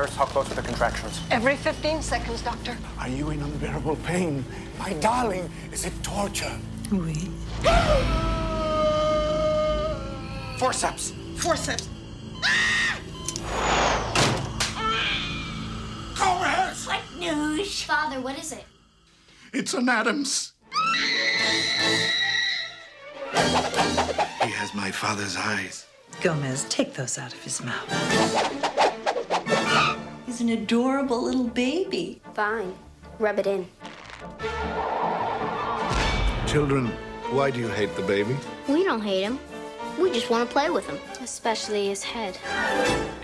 Nurse, how close are the contractions? Every 15 seconds, Doctor. Are you in unbearable pain? My darling, is it torture? Oui. Forceps! Forceps. Go ahead! What news? Father, what is it? It's an Addams. He has my father's eyes. Gomez, take those out of his mouth. He's an adorable little baby. Fine. Rub it in. Children, why do you hate the baby? We don't hate him. We just want to play with him. Especially his head.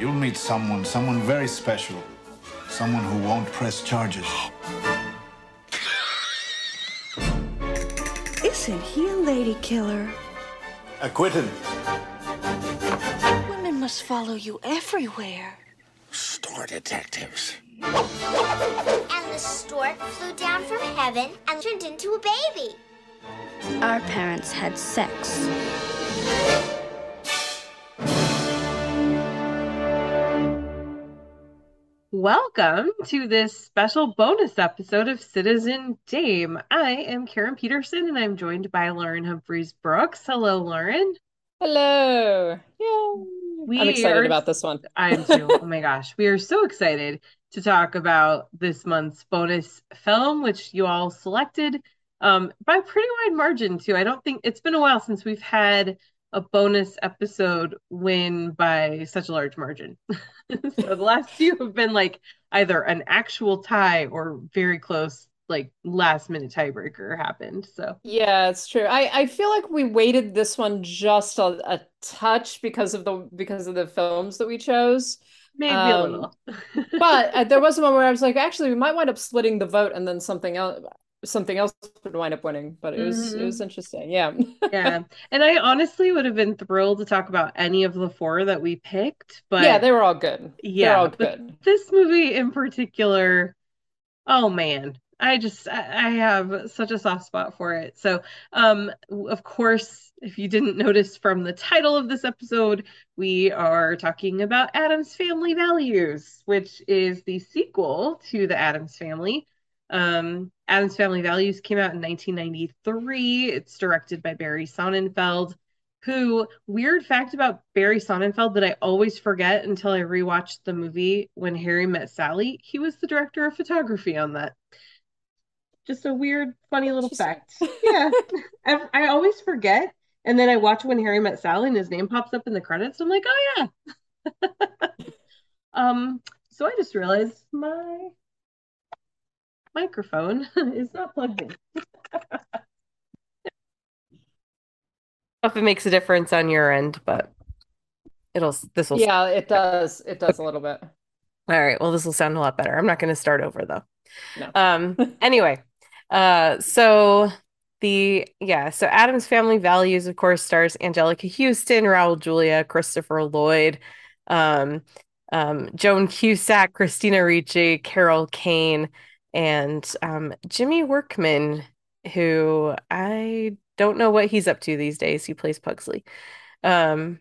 You'll meet someone, someone very special. Someone who won't press charges. Isn't he a lady killer? Acquitted. Women must follow you everywhere. Store detectives. And the stork flew down from heaven and turned into a baby. Our parents had sex. Welcome to this special bonus episode of Citizen Dame. I am Karen Peterson and I'm joined by Lauren Humphries Brooks. Hello, Lauren. Hello. Yay. We I'm excited are- about this one. I am too. oh my gosh. We are so excited to talk about this month's bonus film, which you all selected um, by a pretty wide margin, too. I don't think it's been a while since we've had a bonus episode win by such a large margin. so the last few have been like either an actual tie or very close, like last minute tiebreaker happened. So Yeah, it's true. I, I feel like we waited this one just a, a touch because of the because of the films that we chose. maybe a Um, little. But uh, there was a moment where I was like, actually, we might wind up splitting the vote, and then something else something else would wind up winning. But it was it Mhm. was interesting. Yeah. yeah. And I honestly would have been thrilled to talk about any of the four that we picked, but yeah, they were all good. Yeah, all good. this movie in particular, oh man, I just I have such a soft spot for it. So, um, of course, if you didn't notice from the title of this episode, we are talking about Addams Family Values, which is the sequel to the Addams Family. Um, Addams Family Values came out in 1993. It's directed by Barry Sonnenfeld, who, weird fact about Barry Sonnenfeld that I always forget until I rewatched the movie When Harry Met Sally, he was the director of photography on that. Just a weird, funny little fact. Yeah. I, I always forget. And then I watch When Harry Met Sally and his name pops up in the credits. I'm like, oh yeah. um, so I just realized my microphone is not plugged in. if it makes a difference on your end, but it'll this will Yeah, it does. It does a little bit. all right. Well, this will sound a lot better. I'm not going to start over though. No. Um, anyway, uh, so the yeah, so Addams Family Values, of course, stars Anjelica Huston, Raul Julia, Christopher Lloyd, um, um, Joan Cusack, Christina Ricci, Carol Kane, and um, Jimmy Workman, who I don't know what he's up to these days. He plays Pugsley. Um,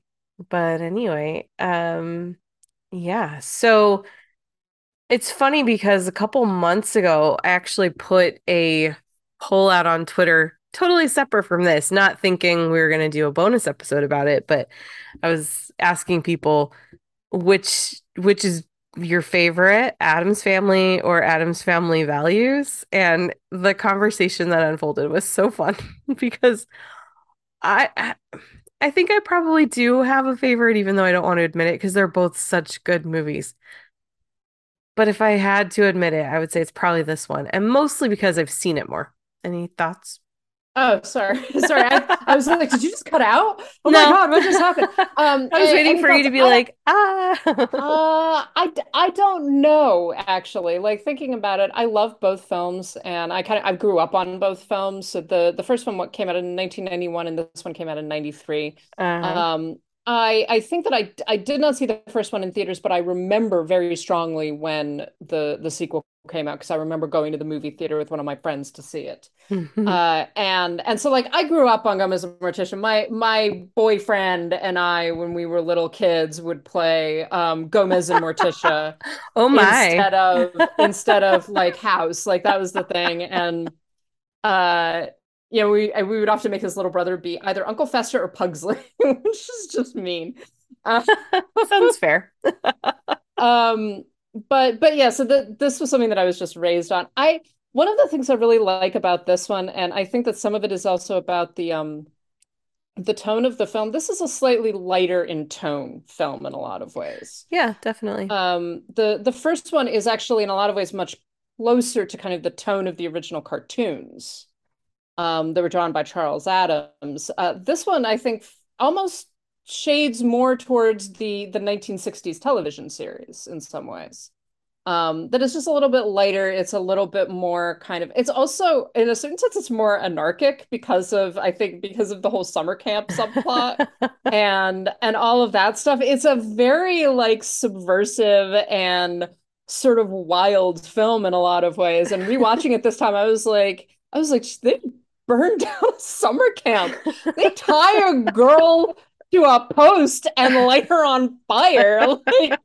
but anyway, um, yeah, so it's funny because a couple months ago, I actually put a poll out on Twitter, totally separate from this, not thinking we were going to do a bonus episode about it, but I was asking people which which is your favorite, Addams Family or Addams Family Values? And the conversation that unfolded was so fun because I I- think I probably do have a favorite, even though I don't want to admit it, because they're both such good movies. But if I had to admit it, I would say it's probably this one, and mostly because I've seen it more. Any thoughts? Oh, sorry. Sorry. I, I was like, did you just cut out? Oh No. my God, what just happened? Um, I was a- waiting for you to be I- like, ah. Uh, I, I don't know actually. Like thinking about it, I love both films, and I kind of I grew up on both films. So the the first one what came out in 1991, and this one came out in 93. Uh-huh. Um, I I think that I I did not see the first one in theaters, but I remember very strongly when the the sequel came out because I remember going to the movie theater with one of my friends to see it. uh, and and so like I grew up on Gomez and Morticia. My my boyfriend and I, when we were little kids, would play um, Gomez and Morticia. oh my! Instead of instead of like House, like that was the thing, and uh you know, we we would often make his little brother be either Uncle Fester or Pugsley, which is just mean. Uh, Sounds fair. um, but but yeah, so the, this was something that I was just raised on. I one of the things I really like about this one, and I think that some of it is also about the um the tone of the film. This is a slightly lighter in tone film in a lot of ways. Yeah, definitely. Um, the the first one is actually in a lot of ways much closer to kind of the tone of the original cartoons um, that were drawn by Charles Addams. Uh, this one, I think, almost shades more towards the the 1960s television series in some ways. Um, that is just a little bit lighter. It's a little bit more kind of. It's also, in a certain sense, it's more anarchic because of I think because of the whole summer camp subplot and and all of that stuff. It's a very like subversive and sort of wild film in a lot of ways. And rewatching it this time, I was like, I was like, they burn down a summer camp. They tie a girl to a post and light her on fire. Like,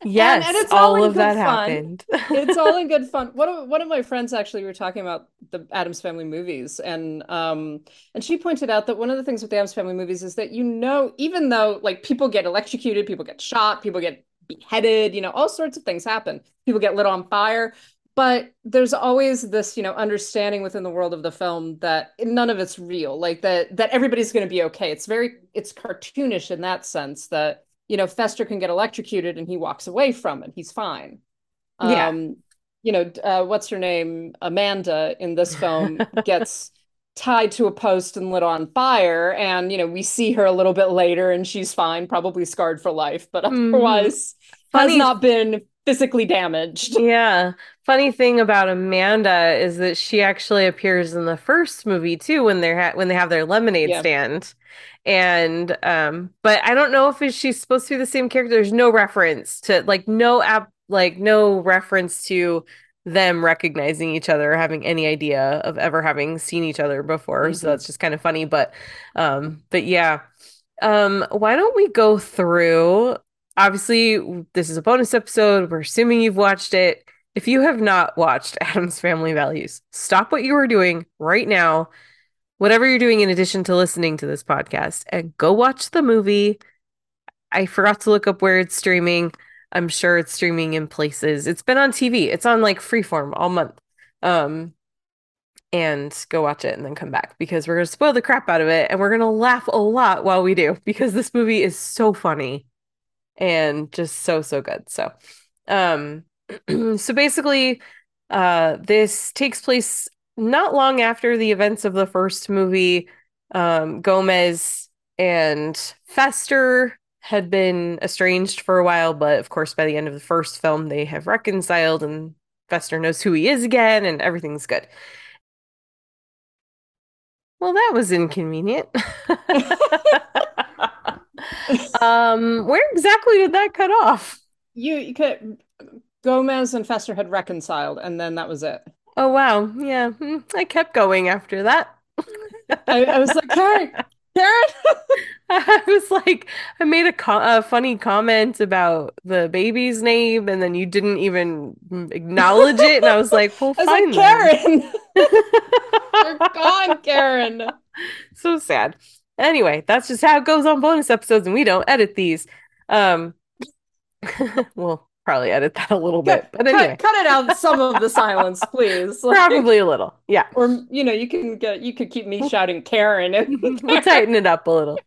yes, and, and it's all, all of that fun. happened. it's all in good fun. One of one of my friends actually were talking about the Addams Family movies, and um, and she pointed out that one of the things with the Addams Family movies is that you know, even though like people get electrocuted, people get shot, people get beheaded, you know, all sorts of things happen. People get lit on fire but there's always this you know understanding within the world of the film that none of it's real like that that everybody's going to be okay it's very it's cartoonish in that sense that you know fester can get electrocuted and he walks away from it he's fine yeah. um you know uh, what's her name amanda in this film gets tied to a post and lit on fire and you know we see her a little bit later and she's fine probably scarred for life but mm-hmm. otherwise mm. has not been physically damaged. Yeah. Funny thing about Amanda is that she actually appears in the first movie too when they're ha- when they have their lemonade yeah. stand. And um but I don't know if she's supposed to be the same character. There's no reference to like no app like no reference to them recognizing each other or having any idea of ever having seen each other before. Mm-hmm. So that's just kind of funny. But um but yeah. Um, why don't we go through obviously this is a bonus episode. We're assuming you've watched it. If you have not watched Addams Family Values, stop what you are doing right now, whatever you're doing in addition to listening to this podcast, and go watch the movie. I forgot to look up where it's streaming. I'm sure it's streaming in places. It's been on TV. It's on like freeform all month. Um, and go watch it and then come back because we're going to spoil the crap out of it and we're going to laugh a lot while we do because this movie is so funny and just so so good. So, um, so basically, uh, this takes place not long after the events of the first movie. Um, Gomez and Fester had been estranged for a while, but of course, by the end of the first film, they have reconciled, and Fester knows who he is again, and everything's good. Well, that was inconvenient. um, where exactly did that cut off? You, you could Gomez and Fester had reconciled, and then that was it. Oh wow, yeah. Hmm, I kept going after that. I, I, was like, Karen, Karen. I was like, I made a, co- a funny comment about the baby's name, and then you didn't even acknowledge it, and I was like, well, I fine, like, Karen. You're gone, Karen. So sad. Anyway, that's just how it goes on bonus episodes, and we don't edit these. Um, we'll probably edit that a little bit, but anyway, cut, cut it out some of the silence, please. Probably a little, yeah. Or you know, you can get you could keep me shouting Karen. we'll tighten it up a little.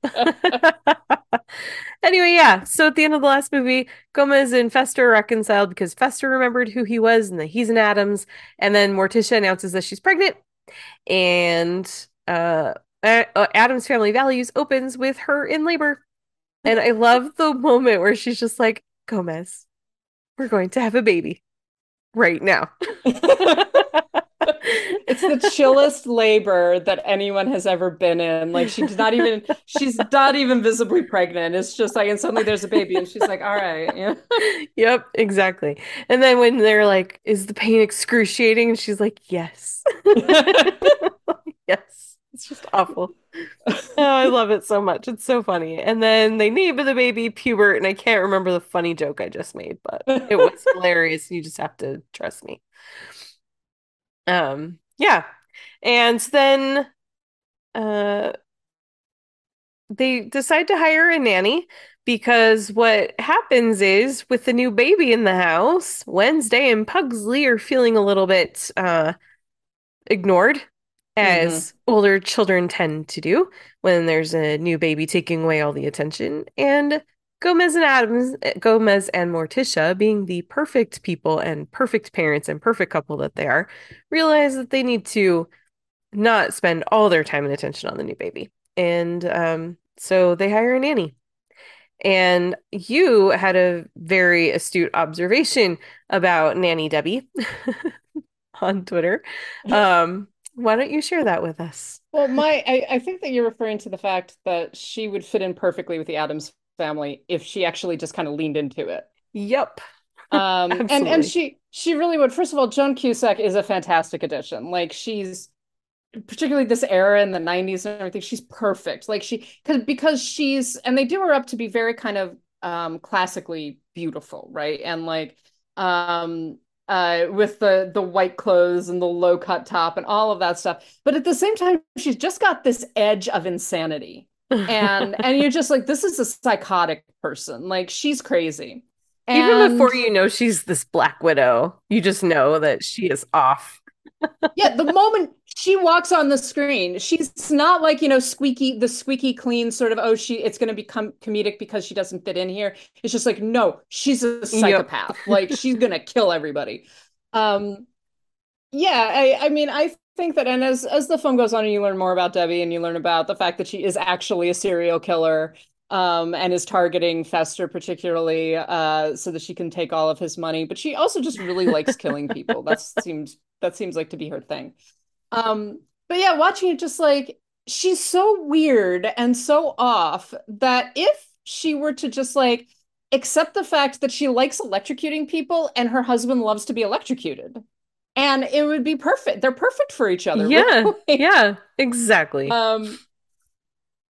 anyway, yeah. So at the end of the last movie, Gomez and Fester reconciled because Fester remembered who he was and that he's an Addams, and then Morticia announces that she's pregnant, and uh uh, Addams Family Values opens with her in labor. And I love the moment where she's just like, Gomez, we're going to have a baby right now. it's it's the chillest labor that anyone has ever been in. Like she's not even she's not even visibly pregnant. It's just like and suddenly there's a baby and she's like, all right. Yeah. Yep, exactly. And then when they're like, is the pain excruciating? And she's like, yes. yes. It's just awful. Oh, I love it so much. It's so funny. And then they name the baby Pubert, and I can't remember the funny joke I just made, but it was hilarious. You just have to trust me. Um, yeah. And then uh they decide to hire a nanny because what happens is with the new baby in the house, Wednesday and Pugsley are feeling a little bit uh ignored as older children tend to do when there's a new baby taking away all the attention. And Gomez and Addams, Gomez and Morticia, being the perfect people and perfect parents and perfect couple that they are, realize that they need to not spend all their time and attention on the new baby. And um, so they hire a nanny. And you had a very astute observation about Nanny Debbie on Twitter. Um, why don't you share that with us? Well, my I, I think that you're referring to the fact that she would fit in perfectly with the Addams family if she actually just kind of leaned into it. Yep. Um and and she she really would. First of all, Joan Cusack is a fantastic addition. Like she's particularly this era in the 90s and everything, she's perfect. Like she cause because she's and they do her up to be very kind of um classically beautiful, right? And like um uh with the the white clothes and the low cut top and all of that stuff. But at the same time, she's just got this edge of insanity. And and you're just like, this is a psychotic person. Like she's crazy. Even before you know she's this Black Widow, you just know that she is off. Yeah, the moment she walks on the screen, she's not like, you know, squeaky, the squeaky clean sort of, oh, she it's gonna become comedic because she doesn't fit in here. It's just like, no, she's a psychopath. like she's gonna kill everybody. Um yeah, I I mean I think that and as as the film goes on and you learn more about Debbie and you learn about the fact that she is actually a serial killer um and is targeting Fester particularly uh so that she can take all of his money, but she also just really likes killing people. That seems that seems like to be her thing. Um but yeah, watching it just like she's so weird and so off that if she were to just like accept the fact that she likes electrocuting people and her husband loves to be electrocuted and it would be perfect they're perfect for each other Yeah, really. yeah, exactly. um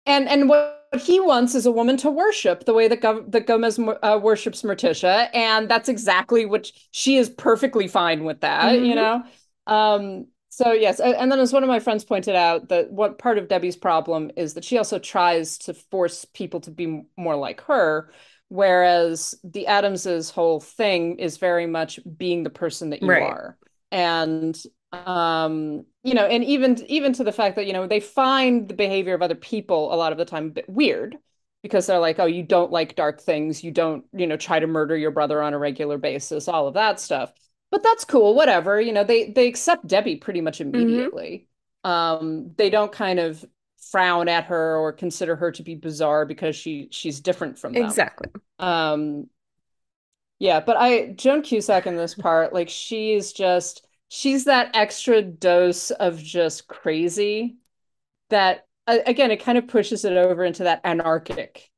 and and what he wants is a woman to worship the way that, Go- that Gomez uh, worships Morticia and that's exactly what she is perfectly fine with that you Mhm. know um so yes and then as one of my friends pointed out that what part of Debbie's problem is that she also tries to force people to be more like her whereas the Addamses whole thing is very much being the person that you Right. are and um you know and even even to the fact that you know they find the behavior of other people a lot of the time a bit weird because they're like oh you don't like dark things. You don't you know try to murder your brother on a regular basis all of that stuff. But that's cool whatever you know they they accept Debbie pretty much immediately. Um they don't kind of frown at her or consider her to be bizarre because she she's different from them. Exactly. um yeah, but I Joan Cusack in this part, like she's just she's that extra dose of just crazy that again it kind of pushes it over into that anarchic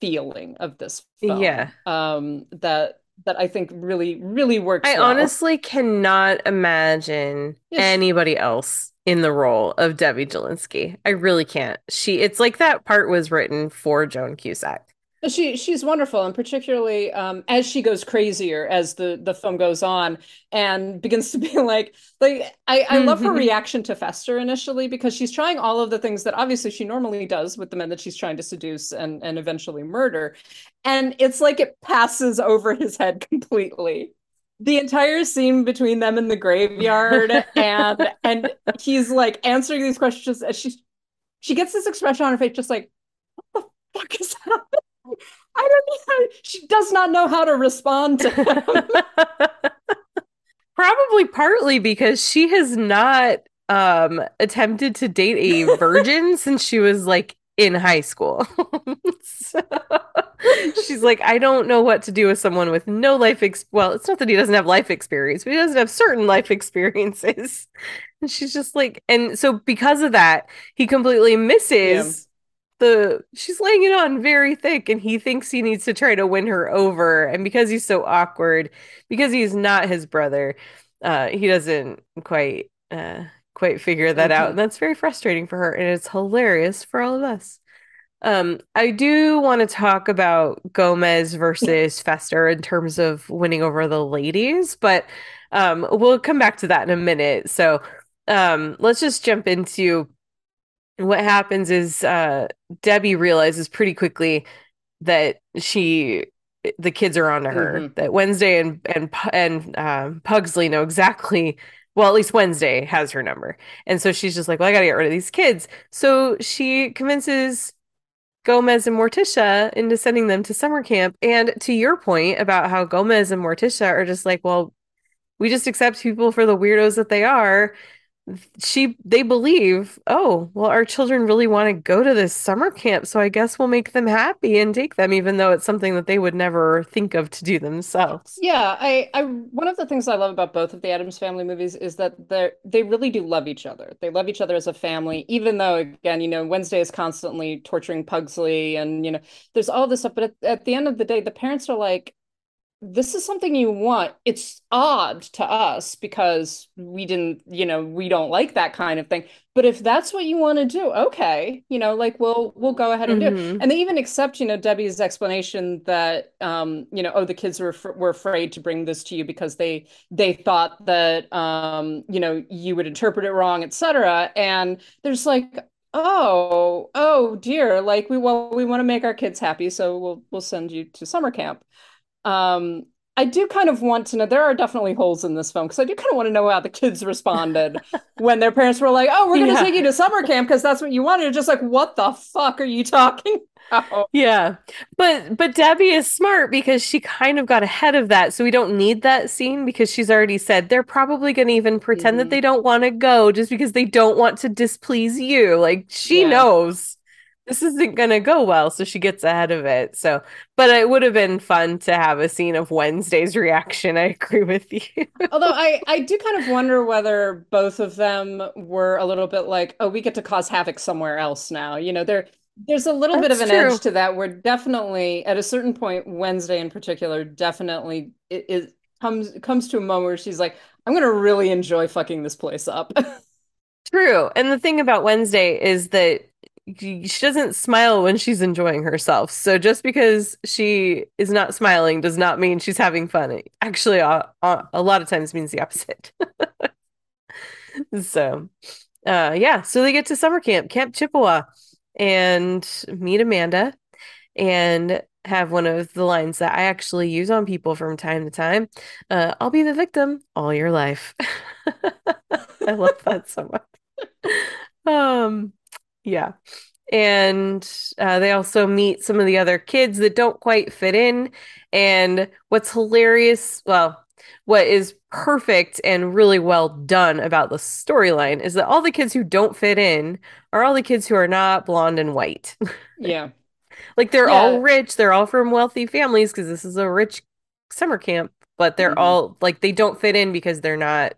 feeling of this film. Yeah. Um that that I think really really works I well. honestly cannot imagine Yes. anybody else in the role of Debbie Jelinski. I really can't. She, it's like that part was written for Joan Cusack. She she's wonderful, and particularly um, as she goes crazier as the the film goes on and begins to be like like I I love her Mhm. reaction to Fester initially because she's trying all of the things that obviously she normally does with the men that she's trying to seduce and and eventually murder, and it's like it passes over his head completely. The entire scene between them in the graveyard and and he's like answering these questions as she she gets this expression on her face just like what the fuck is happening? I don't know. She does not know how to respond to him. Probably partly because she has not um attempted to date a virgin since she was like in high school. so, she's like, I don't know what to do with someone with no life ex well, it's not that he doesn't have life experience, but he doesn't have certain life experiences. And she's just like, and so because of that, he completely misses the she's laying it on very thick and he thinks he needs to try to win her over. And because he's so awkward because he's not his brother uh he doesn't quite uh quite figure that out. Mhm. and that's very frustrating for her and it's hilarious for all of us. Um I do want to talk about Gomez versus Fester in terms of winning over the ladies but um we'll come back to that in a minute. So um let's just jump into what happens is uh Debbie realizes pretty quickly that she the kids are onto her Mhm. that Wednesday and and and um Pugsley know exactly well at least Wednesday has her number. And so she's just like well I gotta get rid of these kids. So she convinces Gomez and Morticia into sending them to summer camp. And to your point about how Gomez and Morticia are just like well we just accept people for the weirdos that they are she they believe oh well our children really want to go to this summer camp so i guess we'll make them happy and take them even though it's something that they would never think of to do themselves Yeah, I, I one of the things I love about both of the Addams Family movies is that they they really do love each other. They love each other as a family, even though again, you know, Wednesday is constantly torturing Pugsley and you know, there's all this stuff. But at, at the end of the day, the parents are like, this is something you want. It's odd to us because we didn't, you know, we don't like that kind of thing. But if that's what you want to do, okay, you know, like we'll we'll go ahead and do it. Mhm. And they even accept, you know, Debbie's explanation that, um, you know, oh, the kids were were afraid to bring this to you because they they thought that, um, you know, you would interpret it wrong, etc. And there's like, oh, oh dear, like we well, we want to make our kids happy, so we'll we'll send you to summer camp. Um, I do kind of want to know, there are definitely holes in this film because I do kind of want to know how the kids responded when their parents were like, oh, we're going to Yeah. take you to summer camp because that's what you wanted. You're just like, what the fuck are you talking about? yeah but but debbie is smart because she kind of got ahead of that so we don't need that scene because she's already said they're probably going to even pretend Mhm. that they don't want to go just because they don't want to displease you like she Yeah. knows this isn't going to go well so she gets ahead of it so but it would have been fun to have a scene of wednesday's reaction i agree with you Although I, I do kind of wonder whether both of them were a little bit like, oh, we get to cause havoc somewhere else now. You know, there there's a little bit of an true. edge to that where definitely at a certain point, Wednesday in particular, definitely it, it comes comes to a moment where she's like, I'm gonna really enjoy fucking this place up. True. And the thing about Wednesday is that she doesn't smile when she's enjoying herself. So just because she is not smiling does not mean she's having fun. It actually, uh, uh, a lot of times means the opposite. So, uh, yeah. So they get to summer camp, Camp Chippewa, and meet Amanda and have one of the lines that I actually use on people from time to time. Uh, I'll be the victim all your life. I love that so much. Um, yeah. And uh, they also meet some of the other kids that don't quite fit in. And what's hilarious, well, what is perfect and really well done about the storyline is that all the kids who don't fit in are all the kids who are not blonde and white. Yeah. Like they're Yeah. all rich, they're all from wealthy families because this is a rich summer camp, but they're Mhm. all like they don't fit in because they're not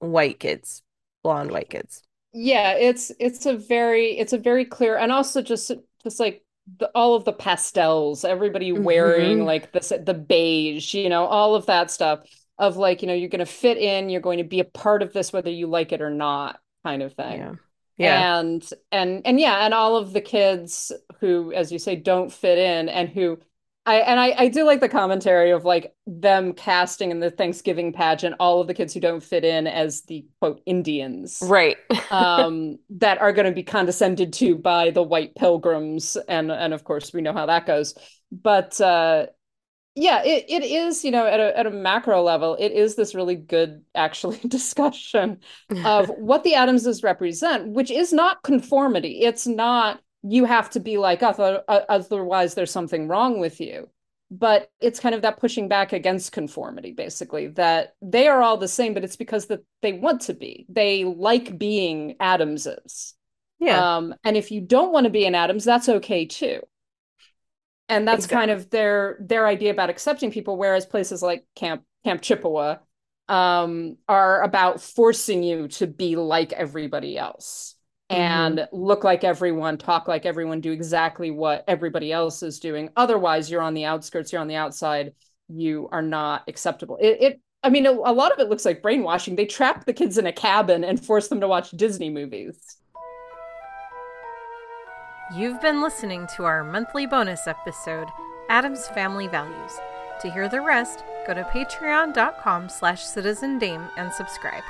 white kids, blonde white kids. Yeah, it's it's a very it's a very clear and also just just like the, all of the pastels, everybody wearing Mhm. like the the beige, you know, all of that stuff of like, you know, you're going to fit in, you're going to be a part of this whether you like it or not kind of thing. Yeah. Yeah. And and and yeah, and all of the kids who, as you say, don't fit in and who I and I, I do like the commentary of like them casting in the Thanksgiving pageant all of the kids who don't fit in as the quote Indians Right. um, that are going to be condescended to by the white pilgrims, and and of course we know how that goes. But uh, yeah, it, it is you know at a at a macro level, it is this really good actually discussion of what the Addamses represent, which is not conformity. It's not you have to be like us, uh, otherwise there's something wrong with you. But it's kind of that pushing back against conformity, basically, that they are all the same, but it's because that they want to be. They like being Addamses. Yeah. Um, and if you don't want to be an Addams, that's okay too. And that's Exactly. kind of their their idea about accepting people, whereas places like Camp Camp Chippewa um, are about forcing you to be like everybody else Mm-hmm. and look like everyone, talk like everyone, do exactly what everybody else is doing. Otherwise, you're on the outskirts, you're on the outside, you are not acceptable. It, it I mean, a, a lot of it looks like brainwashing. They trap the kids in a cabin and force them to watch Disney movies. You've been listening to our monthly bonus episode, Addams Family Values. To hear the rest, go to patreon.com slash citizendame and subscribe.